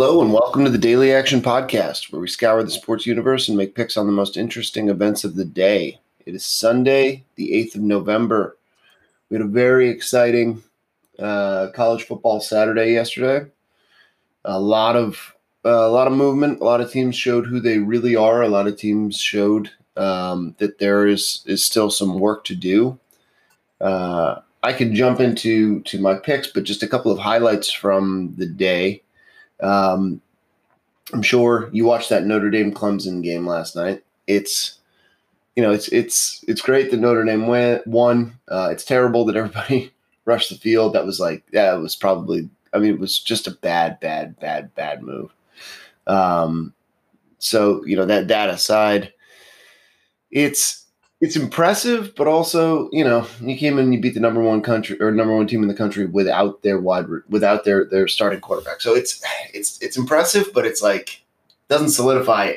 Hello, and welcome to the Daily Action Podcast, where we scour the sports universe and make picks on the most interesting events of the day. It is Sunday, the 8th of November. We had a very exciting uh, college football Saturday yesterday. A lot of uh, a lot of movement. A lot of teams showed who they really are. A lot of teams showed um, that there is is still some work to do. Uh, I can jump into to my picks, but just a couple of highlights from the day. Um, I'm sure you watched that Notre Dame Clemson game last night. It's you know it's it's it's great that Notre Dame went won. Uh, it's terrible that everybody rushed the field. That was like it was probably. I mean, it was just a bad, bad, bad, bad move. Um, so you know that that aside, it's it's impressive, but also you know you came in and you beat the number one country or number one team in the country without their wide without their their starting quarterback. So it's it's it's impressive, but it's like doesn't solidify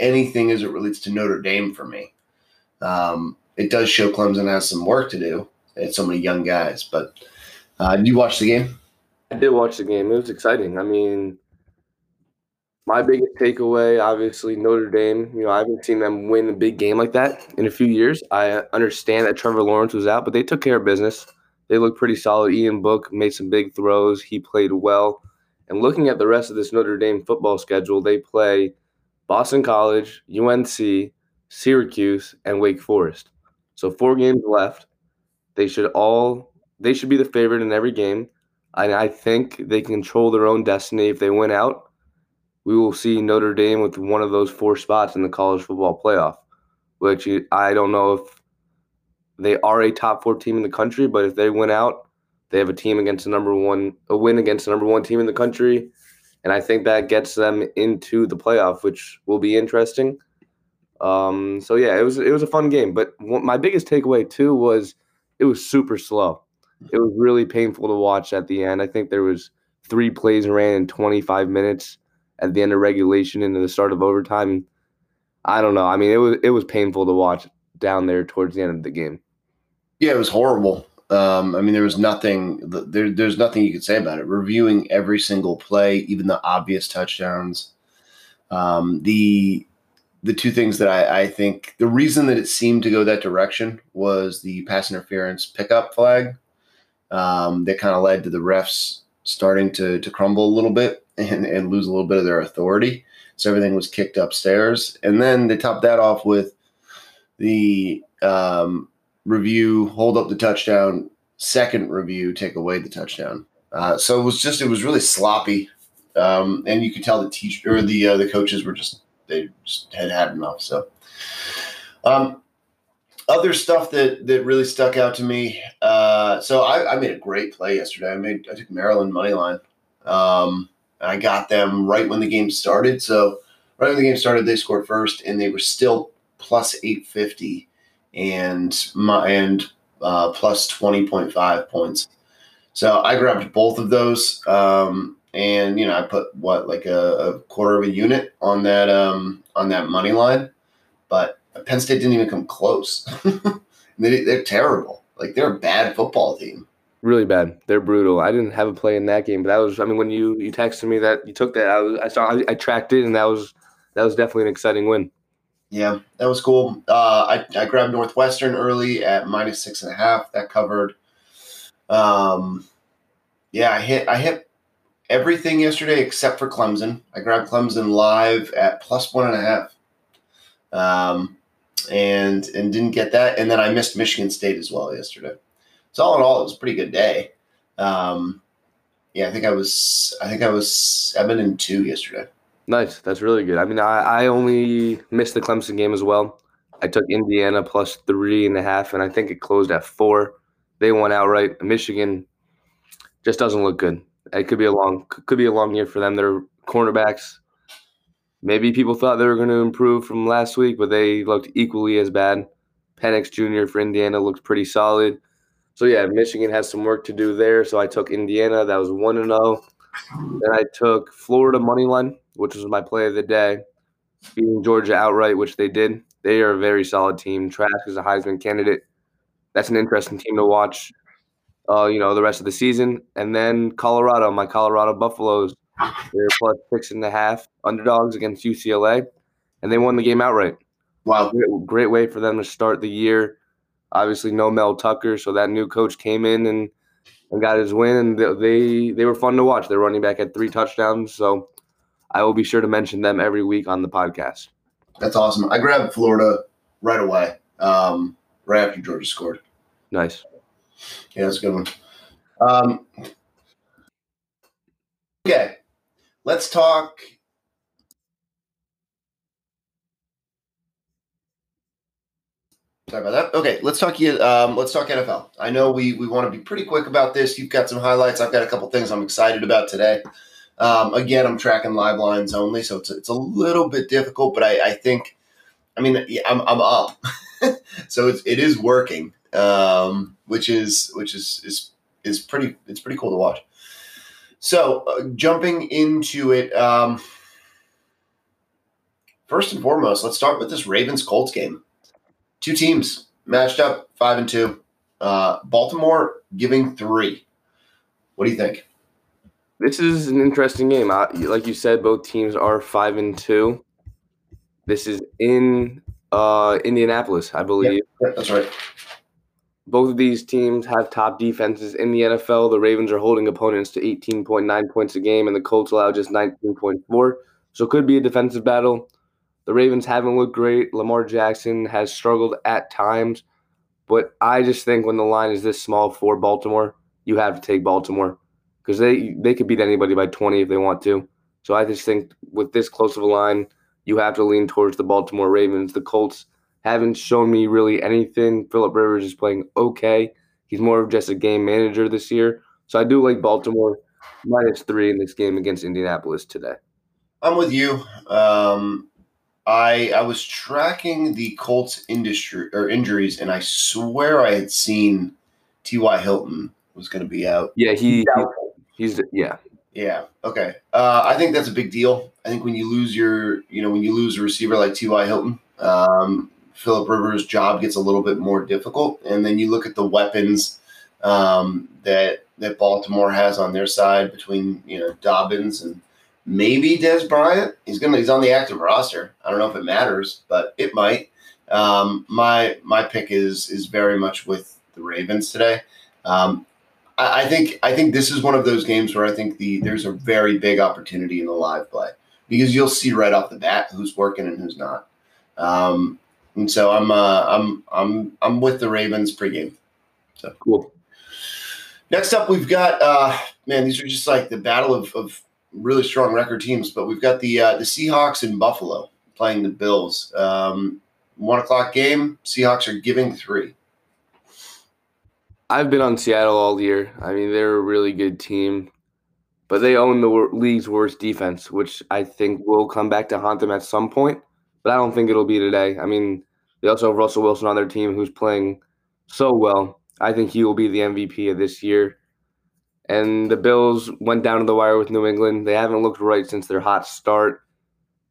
anything as it relates to Notre Dame for me. Um, it does show Clemson has some work to do. It's so many young guys, but uh, did you watch the game? I did watch the game. It was exciting. I mean, my biggest takeaway, obviously, Notre Dame. You know, I haven't seen them win a big game like that in a few years. I understand that Trevor Lawrence was out, but they took care of business. They looked pretty solid. Ian Book made some big throws. He played well. And looking at the rest of this Notre Dame football schedule, they play Boston College, UNC, Syracuse, and Wake Forest. So four games left. They should all they should be the favorite in every game. And I think they control their own destiny if they win out we will see Notre Dame with one of those four spots in the college football playoff, which I don't know if they are a top four team in the country, but if they win out, they have a team against the number one, a win against the number one team in the country. And I think that gets them into the playoff, which will be interesting. Um, so yeah, it was it was a fun game. But my biggest takeaway too was it was super slow. It was really painful to watch at the end. I think there was three plays ran in 25 minutes at the end of regulation and the start of overtime. I don't know. I mean, it was it was painful to watch down there towards the end of the game. Yeah, it was horrible. Um, I mean, there was nothing. There, there's nothing you could say about it. Reviewing every single play, even the obvious touchdowns. Um, the the two things that I, I think the reason that it seemed to go that direction was the pass interference pickup flag um, that kind of led to the refs starting to to crumble a little bit and, and lose a little bit of their authority. So everything was kicked upstairs, and then they topped that off with the um, review hold up the touchdown, second review take away the touchdown. Uh, so it was just it was really sloppy, um, and you could tell the teacher or the uh, the coaches were just they just had had enough. So. Um, other stuff that that really stuck out to me. Uh, so I, I, made a great play yesterday. I made I took Maryland money line. Um, I got them right when the game started. So right when the game started, they scored first, and they were still plus eight fifty, and my and uh, plus twenty point five points. So I grabbed both of those, um, and you know I put what like a, a quarter of a unit on that um, on that money line, but Penn State didn't even come close. they, they're terrible. Like they're a bad football team. Really bad. They're brutal. I didn't have a play in that game, but that was. I mean, when you you texted me that you took that, I was I saw I, I tracked it, and that was that was definitely an exciting win. Yeah, that was cool. Uh, I I grabbed Northwestern early at minus six and a half. That covered. Um, yeah, I hit I hit everything yesterday except for Clemson. I grabbed Clemson live at plus one and a half. Um, and and didn't get that. And then I missed Michigan State as well yesterday. So all in all, it was a pretty good day. Um, yeah, I think I was I think I was seven and two yesterday. Nice, that's really good. I mean, I, I only missed the Clemson game as well. I took Indiana plus three and a half, and I think it closed at four. They won outright. Michigan just doesn't look good. It could be a long could be a long year for them. Their cornerbacks Maybe people thought they were going to improve from last week, but they looked equally as bad. Penix Jr. for Indiana looked pretty solid. So yeah, Michigan has some work to do there. So I took Indiana. That was one and zero. Oh. Then I took Florida money line, which was my play of the day, beating Georgia outright, which they did. They are a very solid team. Trask is a Heisman candidate. That's an interesting team to watch. Uh, you know, the rest of the season, and then Colorado, my Colorado Buffaloes They're plus six and a half underdogs against UCLA, and they won the game outright. Wow. Great, great way for them to start the year. Obviously, no Mel Tucker, so that new coach came in and, and got his win, and they, they were fun to watch. Their running back had three touchdowns, so I will be sure to mention them every week on the podcast. That's awesome. I grabbed Florida right away, um, right after Georgia scored. Nice. Yeah, that's a good one. Um, okay, let's talk. Sorry about that. Okay, let's talk. Um, let's talk NFL. I know we we want to be pretty quick about this. You've got some highlights. I've got a couple things I'm excited about today. Um, again, I'm tracking live lines only, so it's it's a little bit difficult, but I, I think, I mean, I'm I'm up, so it's it is working, um, which is which is is is pretty it's pretty cool to watch. So uh, jumping into it, um, first and foremost, let's start with this Ravens Colts game. Two teams matched up five and two. Uh, Baltimore giving three. What do you think? This is an interesting game. like you said, both teams are five and two. This is in uh, Indianapolis, I believe. That's right. Both of these teams have top defenses in the NFL. The Ravens are holding opponents to 18.9 points a game, and the Colts allow just 19.4. So it could be a defensive battle. The Ravens haven't looked great. Lamar Jackson has struggled at times, but I just think when the line is this small for Baltimore, you have to take Baltimore because they they could beat anybody by 20 if they want to. So I just think with this close of a line, you have to lean towards the Baltimore Ravens. The Colts haven't shown me really anything. Philip Rivers is playing okay. He's more of just a game manager this year. So I do like Baltimore minus three in this game against Indianapolis today. I'm with you. Um, I I was tracking the Colts industry or injuries, and I swear I had seen T.Y. Hilton was going to be out. Yeah, he, he's yeah. Yeah. Okay. Uh, I think that's a big deal. I think when you lose your, you know, when you lose a receiver like T.Y. Hilton, um, Philip Rivers' job gets a little bit more difficult. And then you look at the weapons um, that that Baltimore has on their side between you know Dobbins and maybe Dez Bryant. He's gonna he's on the active roster. I don't know if it matters, but it might. Um, my my pick is is very much with the Ravens today. Um, I, I, think I think this is one of those games where I think the there's a very big opportunity in the live play because you'll see right off the bat who's working and who's not. Um, and so I'm uh, I'm I'm I'm with the Ravens pregame. So cool. Next up, we've got uh, man. These are just like the battle of, of really strong record teams, but we've got the uh, the Seahawks in Buffalo playing the Bills. Um, one o'clock game. Seahawks are giving three. I've been on Seattle all year. I mean, they're a really good team, but they own the league's worst defense, which I think will come back to haunt them at some point. But I don't think it'll be today. I mean, they also have Russell Wilson on their team, who's playing so well. I think he will be the MVP of this year. And the Bills went down to the wire with New England. They haven't looked right since their hot start.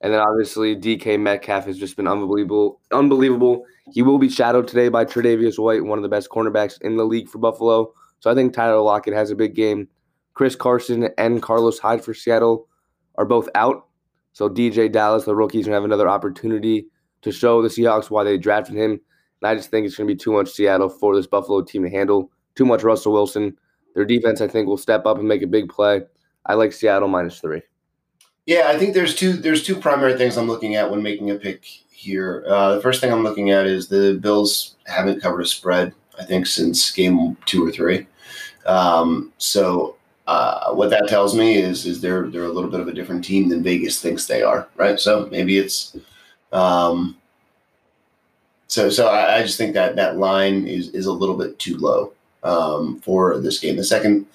And then obviously DK Metcalf has just been unbelievable. Unbelievable. He will be shadowed today by Tre'Davious White, one of the best cornerbacks in the league for Buffalo. So I think Tyler Lockett has a big game. Chris Carson and Carlos Hyde for Seattle are both out. So DeeJay Dallas, the rookies, gonna have another opportunity to show the Seahawks why they drafted him. And I just think it's gonna be too much Seattle for this Buffalo team to handle. Too much Russell Wilson. Their defense, I think, will step up and make a big play. I like Seattle minus three. Yeah, I think there's two there's two primary things I'm looking at when making a pick here. Uh, the first thing I'm looking at is the Bills haven't covered a spread, I think, since game two or three. Um, so uh, what that tells me is is they're they're a little bit of a different team than Vegas thinks they are, right? So maybe it's um, so so I, I just think that that line is is a little bit too low um, for this game. The second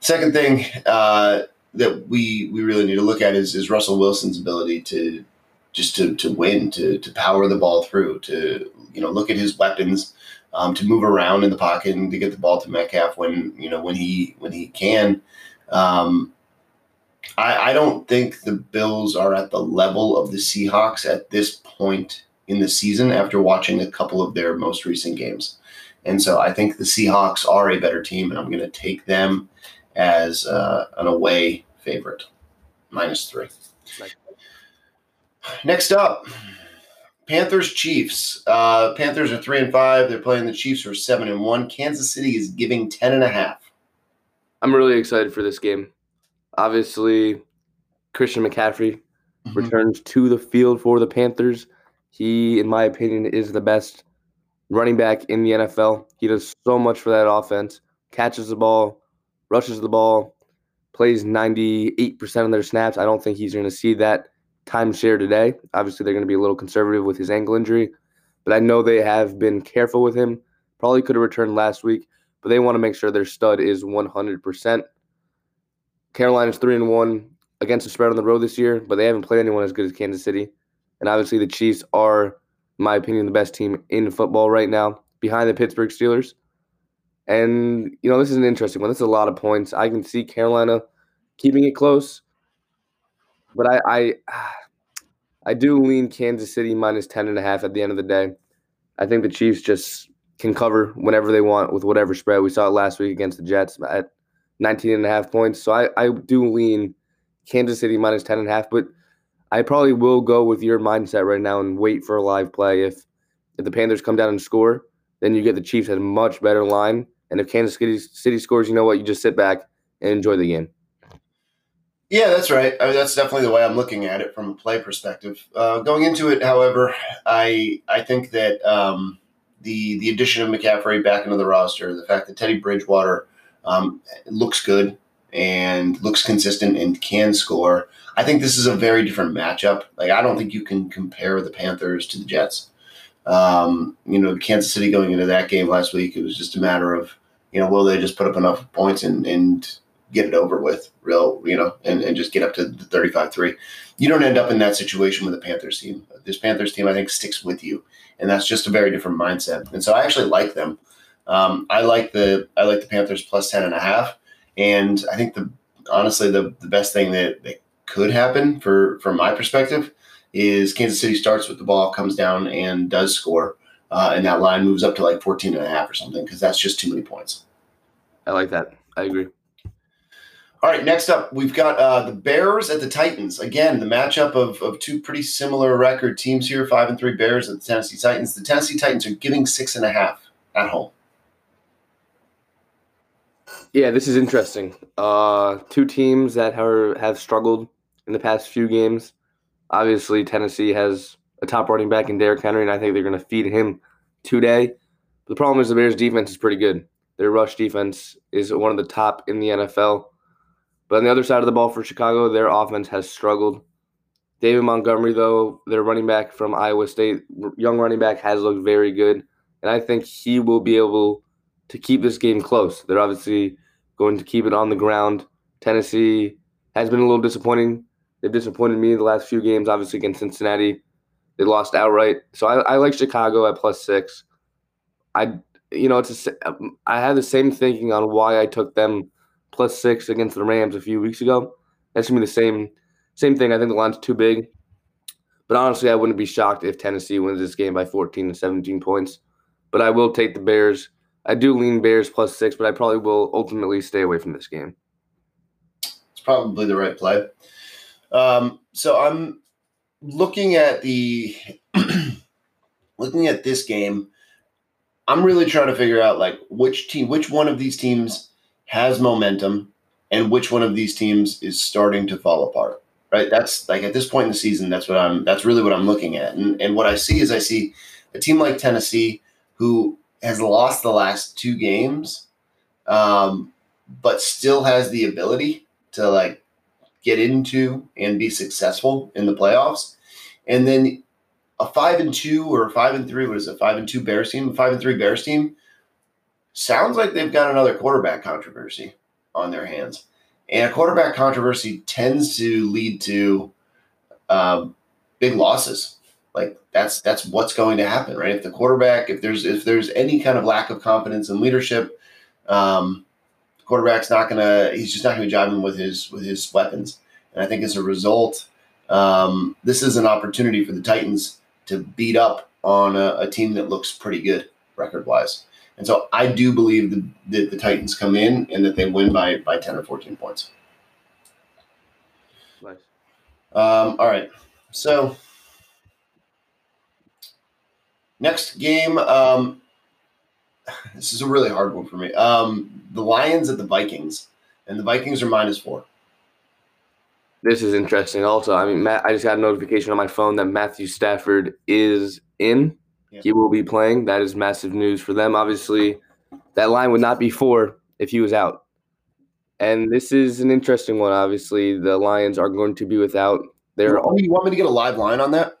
second thing uh, that we we really need to look at is is Russell Wilson's ability to just to to win, to to power the ball through, to you know look at his weapons, um, to move around in the pocket and to get the ball to Metcalf when you know when he when he can. Um, I, I don't think the Bills are at the level of the Seahawks at this point in the season after watching a couple of their most recent games. And so I think the Seahawks are a better team, and I'm going to take them as uh, an away favorite. minus three. Next up, Panthers Chiefs. Uh, Panthers are three and five. They're playing the Chiefs for seven and one. Kansas City is giving ten and a half. I'm really excited for this game. Obviously, Christian McCaffrey mm-hmm. returns to the field for the Panthers. He, in my opinion, is the best running back in the NFL. He does so much for that offense. Catches the ball, rushes the ball, plays 98% of their snaps. I don't think he's going to see that timeshare today. Obviously, they're going to be a little conservative with his ankle injury, but I know they have been careful with him. Probably could have returned last week, but they want to make sure their stud is 100%. Carolina's 3 and 1 against the spread on the road this year, but they haven't played anyone as good as Kansas City. And obviously, the Chiefs are, my opinion, the best team in football right now, behind the Pittsburgh Steelers. And, you know, this is an interesting one. This is a lot of points. I can see Carolina keeping it close. But I, I, I do lean Kansas City minus 10 and a half at the end of the day. I think the Chiefs just can cover whenever they want with whatever spread. We saw it last week against the Jets at 19 and a half points. So I, I do lean Kansas City minus 10 and a half, but I probably will go with your mindset right now and wait for a live play. If if the Panthers come down and score, then you get the Chiefs at a much better line. And if Kansas City, City scores, you know what? You just sit back and enjoy the game. Yeah, that's right. I mean, that's definitely the way I'm looking at it from a play perspective. Uh, going into it, however, I I think that um, the the addition of McCaffrey back into the roster, the fact that Teddy Bridgewater um, looks good and looks consistent and can score, I think this is a very different matchup. Like I don't think you can compare the Panthers to the Jets. Um, you know, Kansas City going into that game last week, it was just a matter of you know, will they just put up enough points and and get it over with, real, you know, and, and just get up to the 35 3. You don't end up in that situation with the Panthers team. This Panthers team, I think, sticks with you. And that's just a very different mindset. And so I actually like them. Um, I like the I like the Panthers plus 10 and a half. And I think the honestly the, the best thing that, that could happen for from my perspective is Kansas City starts with the ball, comes down and does score. Uh, and that line moves up to like 14 and a half or something because that's just too many points. I like that. I agree. All right, next up, we've got uh, the Bears at the Titans. Again, the matchup of, of two pretty similar record teams here five and three Bears at the Tennessee Titans. The Tennessee Titans are giving six and a half at home. Yeah, this is interesting. Uh, two teams that are, have struggled in the past few games. Obviously, Tennessee has a top running back in Derrick Henry, and I think they're going to feed him today. The problem is the Bears' defense is pretty good. Their rush defense is one of the top in the NFL. But on the other side of the ball for Chicago, their offense has struggled. David Montgomery, though, their running back from Iowa State, young running back, has looked very good. And I think he will be able to keep this game close. They're obviously going to keep it on the ground. Tennessee has been a little disappointing. They've disappointed me the last few games, obviously against Cincinnati. They lost outright. So I, I like Chicago at plus six. I, you know, it's a, um, I had the same thinking on why I took them plus six against the Rams a few weeks ago. That's gonna be the same same thing. I think the line's too big. But honestly, I wouldn't be shocked if Tennessee wins this game by 14 to 17 points. But I will take the Bears. I do lean Bears plus six, but I probably will ultimately stay away from this game. It's probably the right play. Um, so I'm looking at the looking at this game. I'm really trying to figure out like which team, which one of these teams has momentum and which one of these teams is starting to fall apart. Right. That's like at this point in the season, that's what I'm that's really what I'm looking at. And and what I see is I see a team like Tennessee who has lost the last two games, um, but still has the ability to like get into and be successful in the playoffs. And then a five and two or five and three, what is it, five and two Bears team, a five and three Bears team sounds like they've got another quarterback controversy on their hands. And a quarterback controversy tends to lead to um, big losses. Like that's that's what's going to happen, right? If the quarterback, if there's if there's any kind of lack of confidence in leadership, um, the quarterback's not gonna he's just not gonna be jiving with his with his weapons. And I think as a result, um, this is an opportunity for the Titans to beat up on a, a team that looks pretty good record wise. And so I do believe that the, the Titans come in and that they win by, by 10 or 14 points. Nice. Um, all right. So next game, um, this is a really hard one for me. Um, the Lions at the Vikings, and the Vikings are minus four. This is interesting. Also, I mean, Matt, I just got a notification on my phone that Matthew Stafford is in. He will be playing. That is massive news for them. Obviously, that line would not be four if he was out. And this is an interesting one. Obviously, the Lions are going to be without their. You want, me, you want me to get a live line on that?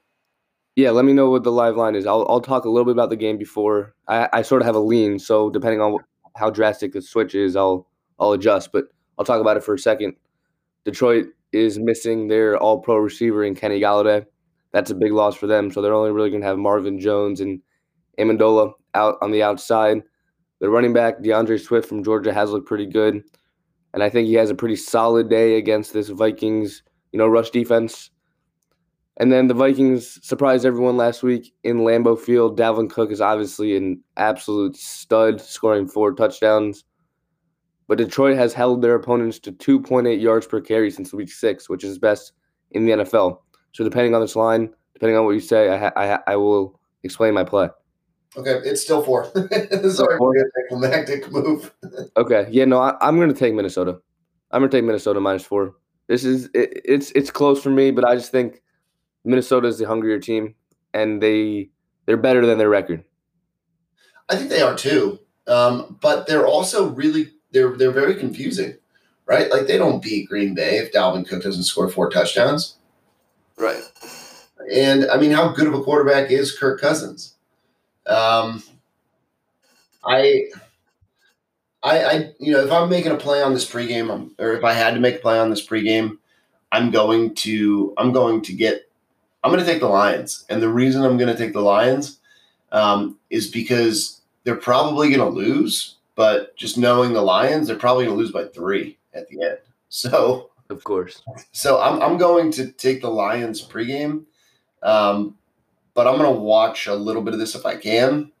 Yeah, let me know what the live line is. I'll, I'll talk a little bit about the game before. I, I sort of have a lean, so depending on how drastic the switch is, I'll I'll adjust. But I'll talk about it for a second. Detroit is missing their All Pro receiver in Kenny Golladay. That's a big loss for them. So they're only really going to have Marvin Jones and Amendola out on the outside. The running back D'Andre Swift from Georgia has looked pretty good, and I think he has a pretty solid day against this Vikings, you know, rush defense. And then the Vikings surprised everyone last week in Lambeau Field. Dalvin Cook is obviously an absolute stud, scoring four touchdowns. But Detroit has held their opponents to 2.8 yards per carry since week six, which is best in the NFL. So depending on this line, depending on what you say, I ha- I, ha- I will explain my play. Okay, it's still four. Sorry Four? climactic move. Okay, yeah, no, I, I'm going to take Minnesota. I'm going to take Minnesota minus four. This is it, it's it's close for me, but I just think Minnesota is the hungrier team, and they they're better than their record. I think they are too, um, but they're also really they're they're very confusing, right? Like they don't beat Green Bay if Dalvin Cook doesn't score four touchdowns. Right. And I mean, how good of a quarterback is Kirk Cousins? Um, I, I, I, you know, if I'm making a play on this pregame, or if I had to make a play on this pregame, I'm going to, I'm going to get, I'm going to take the Lions, and the reason I'm going to take the Lions um, is because they're probably going to lose, but just knowing the Lions, they're probably going to lose by three at the end. So, Of course. so I'm, I'm going to take the Lions pregame, um, but I'm going to watch a little bit of this if I can,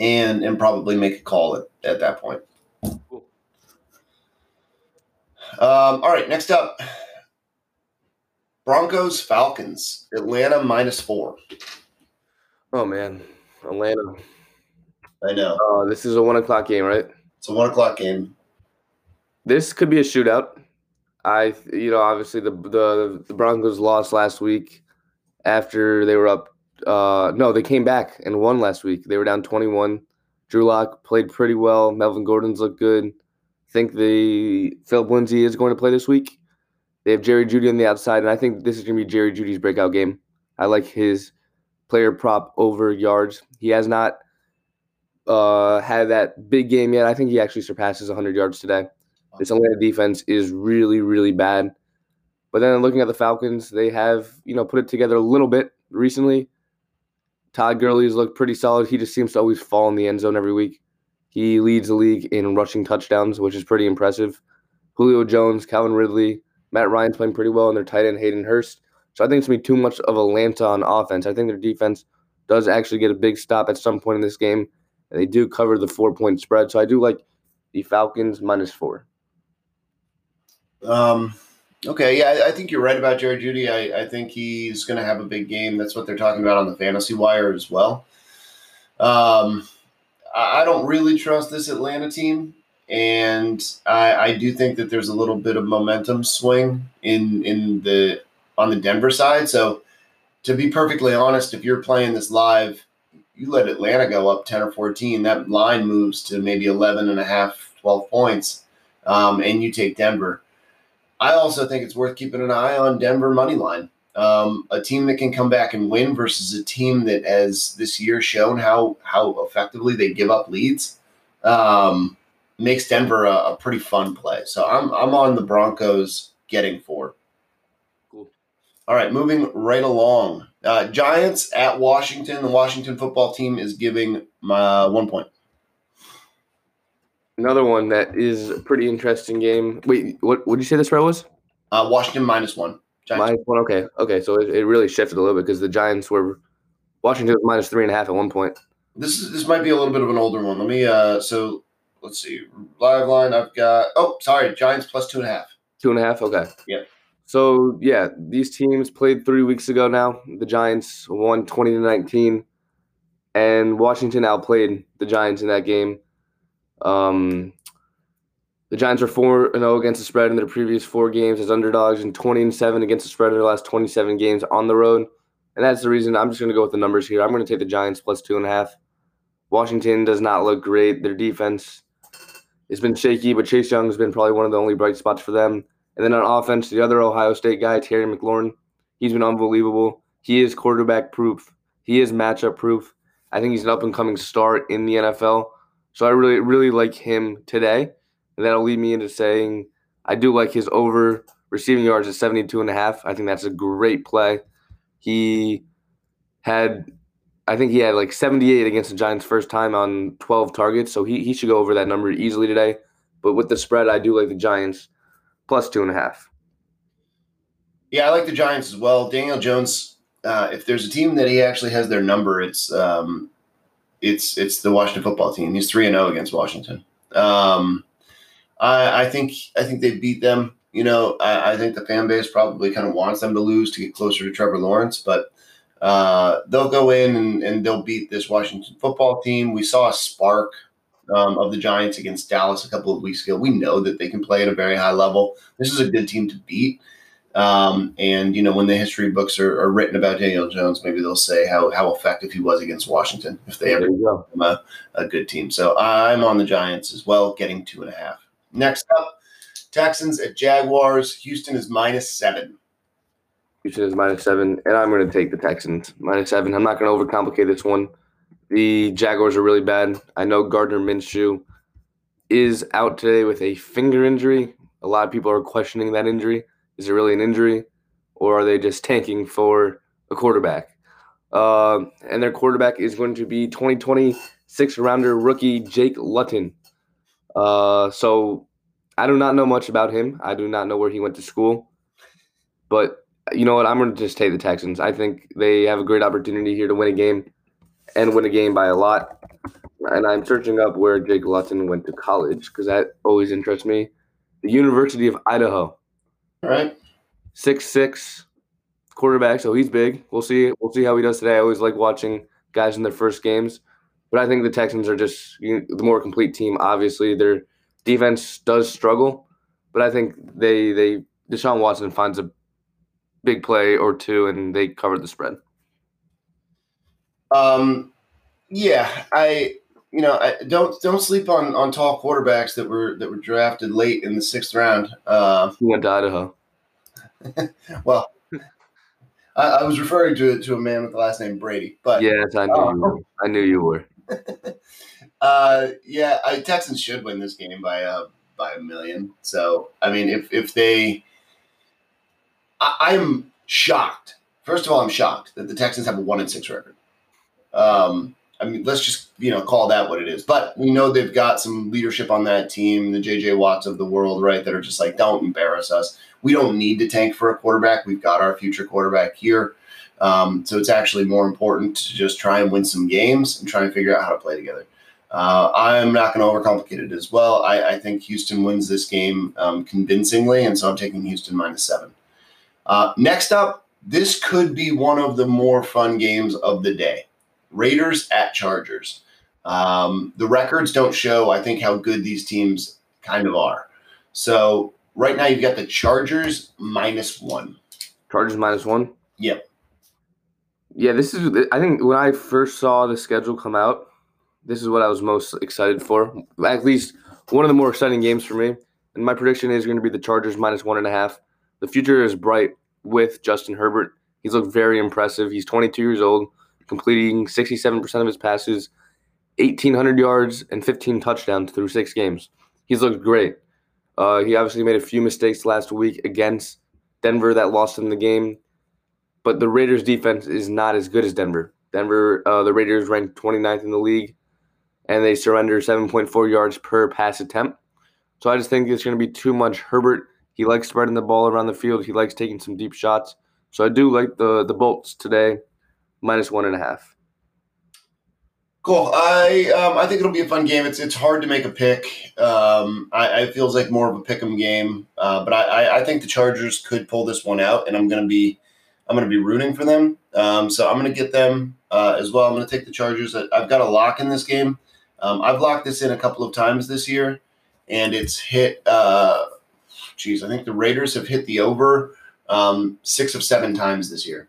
and and probably make a call at, at that point. Cool. Um, all right, next up, Broncos Falcons Atlanta minus four. Oh man, Atlanta. I know Uh, this is a one o'clock game, right? it's a one o'clock game. This could be a shootout. I, you know, obviously the the, the Broncos lost last week after they were up. Uh, no, they came back and won last week. They were down twenty one. Drew Lock played pretty well. Melvin Gordon's looked good. think the Philip Lindsay is going to play this week. They have Jerry Jeudy on the outside, and I think this is going to be Jerry Jeudy's breakout game. I like his player prop over yards. He has not uh, had that big game yet. I think he actually surpasses 100 yards today. This Atlanta defense is really, really bad. But then looking at the Falcons, they have, you know, put it together a little bit recently. Todd Gurley's looked pretty solid. He just seems to always fall in the end zone every week. He leads the league in rushing touchdowns, which is pretty impressive. Julio Jones, Calvin Ridley, Matt Ryan's playing pretty well, and their tight end Hayden Hurst. So I think it's gonna be too much of Atlanta on offense. I think their defense does actually get a big stop at some point in this game, and they do cover the four point spread. So I do like the Falcons minus four. Um, okay, yeah, I, I think you're right about Jared Jeudy. I, I think he's going to have a big game. That's what they're talking about on the fantasy wire as well. Um, I don't really trust this Atlanta team, and I, I do think that there's a little bit of momentum swing in in the on the Denver side. So, to be perfectly honest, if you're playing this live, you let Atlanta go up 10 or 14, that line moves to maybe 11 and a half, 12 points, um, and you take Denver. I also think it's worth keeping an eye on Denver money line. Um, a team that can come back and win versus a team that has this year shown how how effectively they give up leads um, makes Denver a, a pretty fun play. So I'm I'm on the Broncos getting four. Cool. All right, moving right along. Uh, Giants at Washington. The Washington football team is giving my one point. Another one that is a pretty interesting game. Wait, what would you say this spread was? Uh, Washington minus one. Giants. Minus one. Okay, okay. So it, it really shifted a little bit because the Giants were Washington was minus three and a half at one point. This is this might be a little bit of an older one. Let me uh so let's see. Live line I've got oh sorry, Giants plus two and a half. Two and a half. Okay. Yep. So yeah, these teams played three weeks ago now. The Giants won twenty to nineteen, and Washington outplayed the Giants in that game. Um, the Giants are four and zero against the spread in their previous four games as underdogs, and twenty and seven against the spread in their last twenty seven games on the road. And that's the reason I'm just going to go with the numbers here. I'm going to take the Giants plus two and a half. Washington does not look great. Their defense has been shaky, but Chase Young has been probably one of the only bright spots for them. And then on offense, the other Ohio State guy, Terry McLaurin, he's been unbelievable. He is quarterback proof. He is matchup proof. I think he's an up and coming star in the NFL. So I really, really like him today. And that'll lead me into saying I do like his over receiving yards at 72 and a half. I think that's a great play. He had I think he had like 78 against the Giants first time on 12 targets, so he, he should go over that number easily today. But with the spread, I do like the Giants plus two and a half. Yeah, I like the Giants as well. Daniel Jones, uh, if there's a team that he actually has their number, it's um, it's it's the Washington football team. He's three and zero oh against Washington. Um, I, I think I think they beat them. You know, I, I think the fan base probably kind of wants them to lose to get closer to Trevor Lawrence, but uh, they'll go in and, and they'll beat this Washington football team. We saw a spark um, of the Giants against Dallas a couple of weeks ago. We know that they can play at a very high level. This is a good team to beat. Um, and you know, when the history books are, are, written about Daniel Jones, maybe they'll say how, how effective he was against Washington if they ever go. a, a good team. So I'm on the Giants as well, getting two and a half. Next up, Texans at Jaguars. Houston is minus seven. Houston is minus seven, and I'm going to take the Texans minus seven. I'm not going to overcomplicate this one. The Jaguars are really bad. I know Gardner Minshew is out today with a finger injury. A lot of people are questioning that injury. Is it really an injury, or are they just tanking for a quarterback? Uh, and their quarterback is going to be 2026 rounder rookie Jake Luton. Uh, so I do not know much about him. I do not know where he went to school, but you know what? I'm going to just take the Texans. I think they have a great opportunity here to win a game and win a game by a lot. And I'm searching up where Jake Luton went to college because that always interests me. The University of Idaho. All right. Six six quarterback, so he's big. We'll see. We'll see how he does today. I always like watching guys in their first games, but I think the Texans are just you know, the more complete team. Obviously, their defense does struggle, but I think they they Deshaun Watson finds a big play or two, and they covered the spread. Um, yeah, I you know I don't don't sleep on on tall quarterbacks that were that were drafted late in the sixth round. Uh, he went to Idaho. well, I, I, was referring to to a man with the last name Brady, but yes, I knew uh, you I knew you were. uh, yeah, I, Texans should win this game by uh by a million. So I mean, if if they I, am shocked. First of all, I'm shocked that the Texans have a one and six record. Um, I mean, let's just you know call that what it is. But we know they've got some leadership on that team, the JJ Watts of the world, right? That are just like, don't embarrass us. We don't need to tank for a quarterback. We've got our future quarterback here. Um, so it's actually more important to just try and win some games and try and figure out how to play together. Uh, I'm not going to overcomplicate it as well. I, I, think Houston wins this game um, convincingly, and so I'm taking Houston minus seven. Uh, next up, this could be one of the more fun games of the day Raiders at Chargers. Um, the records don't show, I think, how good these teams kind of are. So right now you've got the Chargers minus one. Chargers minus one? Yep. Yeah, this is, I think when I first saw the schedule come out, this is what I was most excited for. At least one of the more exciting games for me. And my prediction is going to be the Chargers minus one and a half the future is bright with Justin Herbert. He's looked very impressive. He's 22 years old, completing 67% of his passes, 1,800 yards, and 15 touchdowns through six games. He's looked great. Uh, he obviously made a few mistakes last week against Denver that lost him the game, but the Raiders' defense is not as good as Denver. Denver, uh, the Raiders ranked 29th in the league, and they surrender 7.4 yards per pass attempt. So I just think it's going to be too much Herbert he likes spreading the ball around the field. He likes taking some deep shots. So I do like the the Bolts today, minus one and a half. Cool. I um, I think it'll be a fun game. It's it's hard to make a pick. Um, I, it feels like more of a pick'em game, uh, but I, I think the Chargers could pull this one out, and I'm gonna be I'm gonna be rooting for them. Um, so I'm gonna get them uh, as well. I'm gonna take the Chargers. I've got a lock in this game. Um, I've locked this in a couple of times this year, and it's hit. Uh, geez, I think the Raiders have hit the over um, six of seven times this year.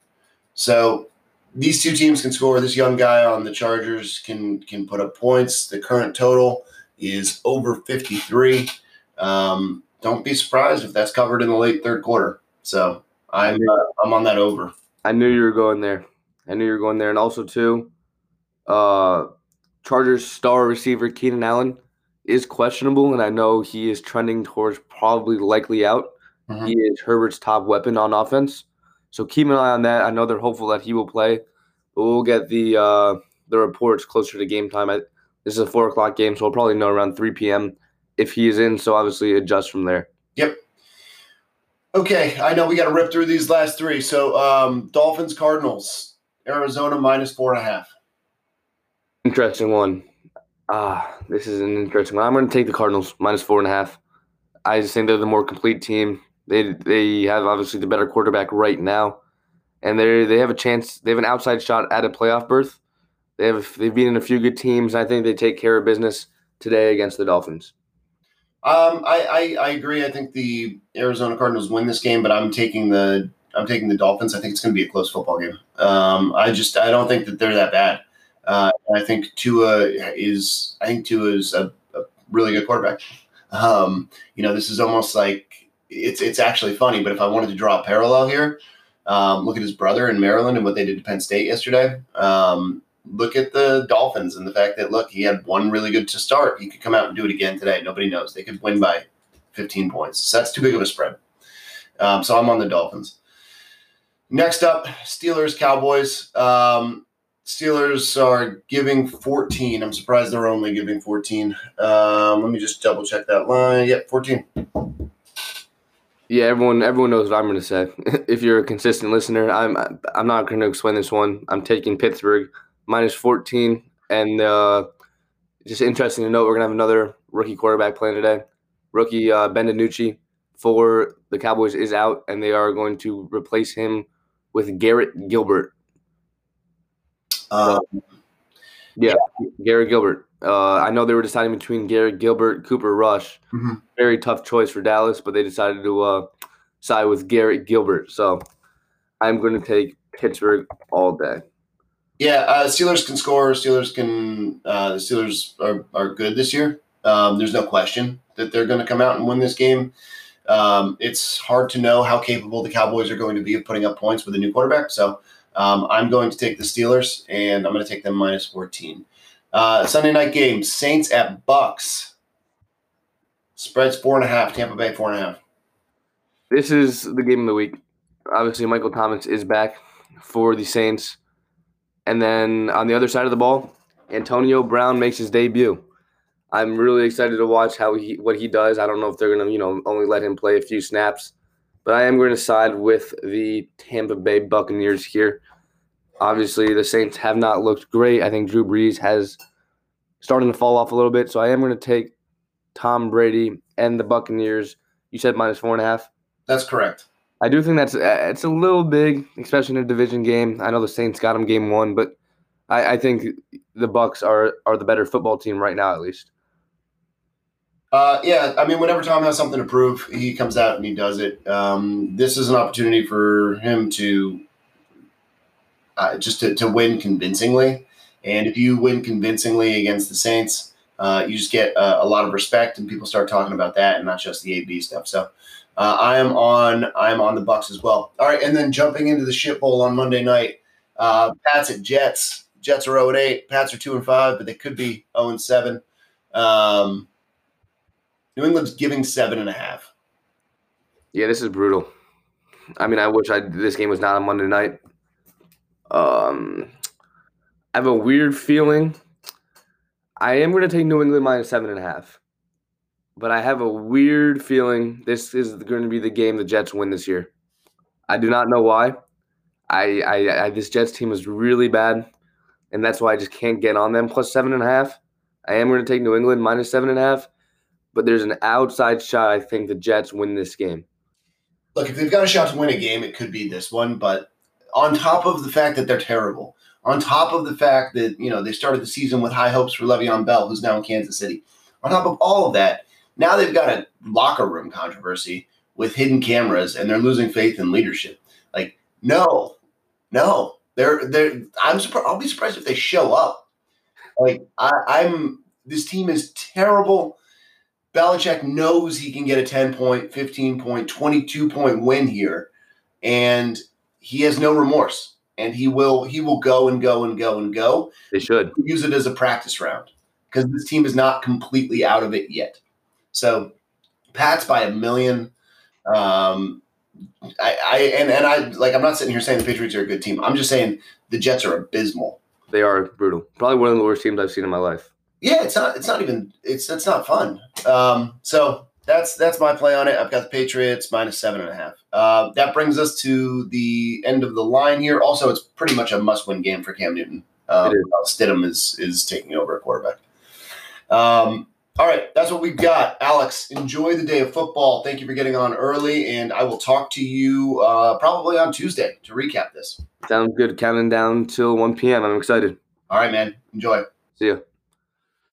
So these two teams can score. This young guy on the Chargers can can put up points. The current total is over 53. Um, don't be surprised if that's covered in the late third quarter. So I'm uh, I'm on that over. I knew you were going there. I knew you were going there, and also too, uh, Chargers star receiver Keenan Allen is questionable, and I know he is trending towards probably likely out. Mm-hmm. He is Herbert's top weapon on offense. So keep an eye on that. I know they're hopeful that he will play, but we'll get the uh, the reports closer to game time. I, this is a four o'clock game, so we'll probably know around three p.m. if he is in. So obviously adjust from there. Yep. Okay, I know we got to rip through these last three. So um, Dolphins, Cardinals, Arizona minus four and a half. Interesting one. Ah, this is an interesting one. I'm going to take the Cardinals minus four and a half. I just think they're the more complete team. They they have obviously the better quarterback right now, and they they have a chance. They have an outside shot at a playoff berth. They have they've beaten a few good teams. I think they take care of business today against the Dolphins. Um, I, I, I agree. I think the Arizona Cardinals win this game, but I'm taking the I'm taking the Dolphins. I think it's going to be a close football game. Um, I just I don't think that they're that bad. Uh, I think Tua is I think Tua is a, a really good quarterback. Um, you know, this is almost like it's it's actually funny. But if I wanted to draw a parallel here, um, look at his brother in Maryland and what they did to Penn State yesterday. Um, look at the Dolphins and the fact that look, he had one really good to start. He could come out and do it again today. Nobody knows. They could win by 15 points. So that's too big of a spread. Um, so I'm on the Dolphins. Next up, Steelers Cowboys. Um, Steelers are giving 14. I'm surprised they're only giving 14. Um, let me just double check that line. Yep, 14. Yeah, everyone everyone knows what I'm going to say. if you're a consistent listener, I'm I'm not going to explain this one. I'm taking Pittsburgh minus 14, and uh, just interesting to note, we're going to have another rookie quarterback playing today. Rookie uh, Ben DiNucci for the Cowboys is out, and they are going to replace him with Garrett Gilbert. Um, yeah, Garrett Gilbert. Uh, I know they were deciding between Garrett Gilbert, Cooper Rush. Mm-hmm. Very tough choice for Dallas, but they decided to uh, side with Garrett Gilbert. So I'm going to take Pittsburgh all day. Yeah, uh, Steelers can score. Steelers can. Uh, the Steelers are, are good this year. Um, there's no question that they're going to come out and win this game. Um, it's hard to know how capable the Cowboys are going to be of putting up points with a new quarterback. So um, I'm going to take the Steelers, and I'm going to take them minus 14. Uh, Sunday night game: Saints at Bucks. Spreads four and a half. Tampa Bay four and a half. This is the game of the week. Obviously, Michael Thomas is back for the Saints, and then on the other side of the ball, Antonio Brown makes his debut. I'm really excited to watch how he what he does. I don't know if they're gonna you know only let him play a few snaps, but I am going to side with the Tampa Bay Buccaneers here. Obviously, the Saints have not looked great. I think Drew Brees has starting to fall off a little bit. So I am going to take Tom Brady and the Buccaneers. You said minus four and a half. That's correct. I do think that's uh, it's a little big, especially in a division game. I know the Saints got them game one, but I, I think the Bucks are are the better football team right now, at least. Uh, yeah, I mean, whenever Tom has something to prove, he comes out and he does it. Um, this is an opportunity for him to uh, just to, to win convincingly. And if you win convincingly against the Saints, uh, you just get uh, a lot of respect, and people start talking about that, and not just the AB stuff. So uh, I am on I am on the Bucks as well. All right, and then jumping into the shit bowl on Monday night, uh, Pats at Jets. Jets are 0 8. Pats are 2 and 5, but they could be 0 and 7. Um, New England's giving seven and a half. Yeah, this is brutal. I mean, I wish I this game was not on Monday night. Um, I have a weird feeling. I am going to take New England minus seven and a half, but I have a weird feeling this is going to be the game the Jets win this year. I do not know why. I, I, I this Jets team is really bad. and that's why I just can't get on them. Plus seven and a half. I am going to take New England minus seven and a half, but there's an outside shot. I think the Jets win this game. Look, if they've got a shot to win a game, it could be this one. But on top of the fact that they're terrible, on top of the fact that you know they started the season with high hopes for Le'Veon Bell, who's now in Kansas City, on top of all of that, now they've got a locker room controversy with hidden cameras, and they're losing faith in leadership. Like, no, no, they're they're. I'm surprised. I'll be surprised if they show up. Like, I, I'm. This team is terrible. Belichick knows he can get a 10 point, 15 point, 22 point win here, and he has no remorse. And he will he will go and go and go and go. They should use it as a practice round because this team is not completely out of it yet. So, Pats by a million. Um, I, I and and I like I'm not sitting here saying the Patriots are a good team. I'm just saying the Jets are abysmal. They are brutal. Probably one of the worst teams I've seen in my life. Yeah, it's not. It's not even. It's it's not fun. Um, so that's that's my play on it. I've got the Patriots minus seven and a half. Uh, that brings us to the end of the line here. Also, it's pretty much a must-win game for Cam Newton. Um, Stidham is is taking over at quarterback. Um, all right, that's what we've got. Alex, enjoy the day of football. Thank you for getting on early, and I will talk to you uh, probably on Tuesday to recap this. Sounds good. Counting down till 1 p.m. I'm excited. All right, man. Enjoy. See ya.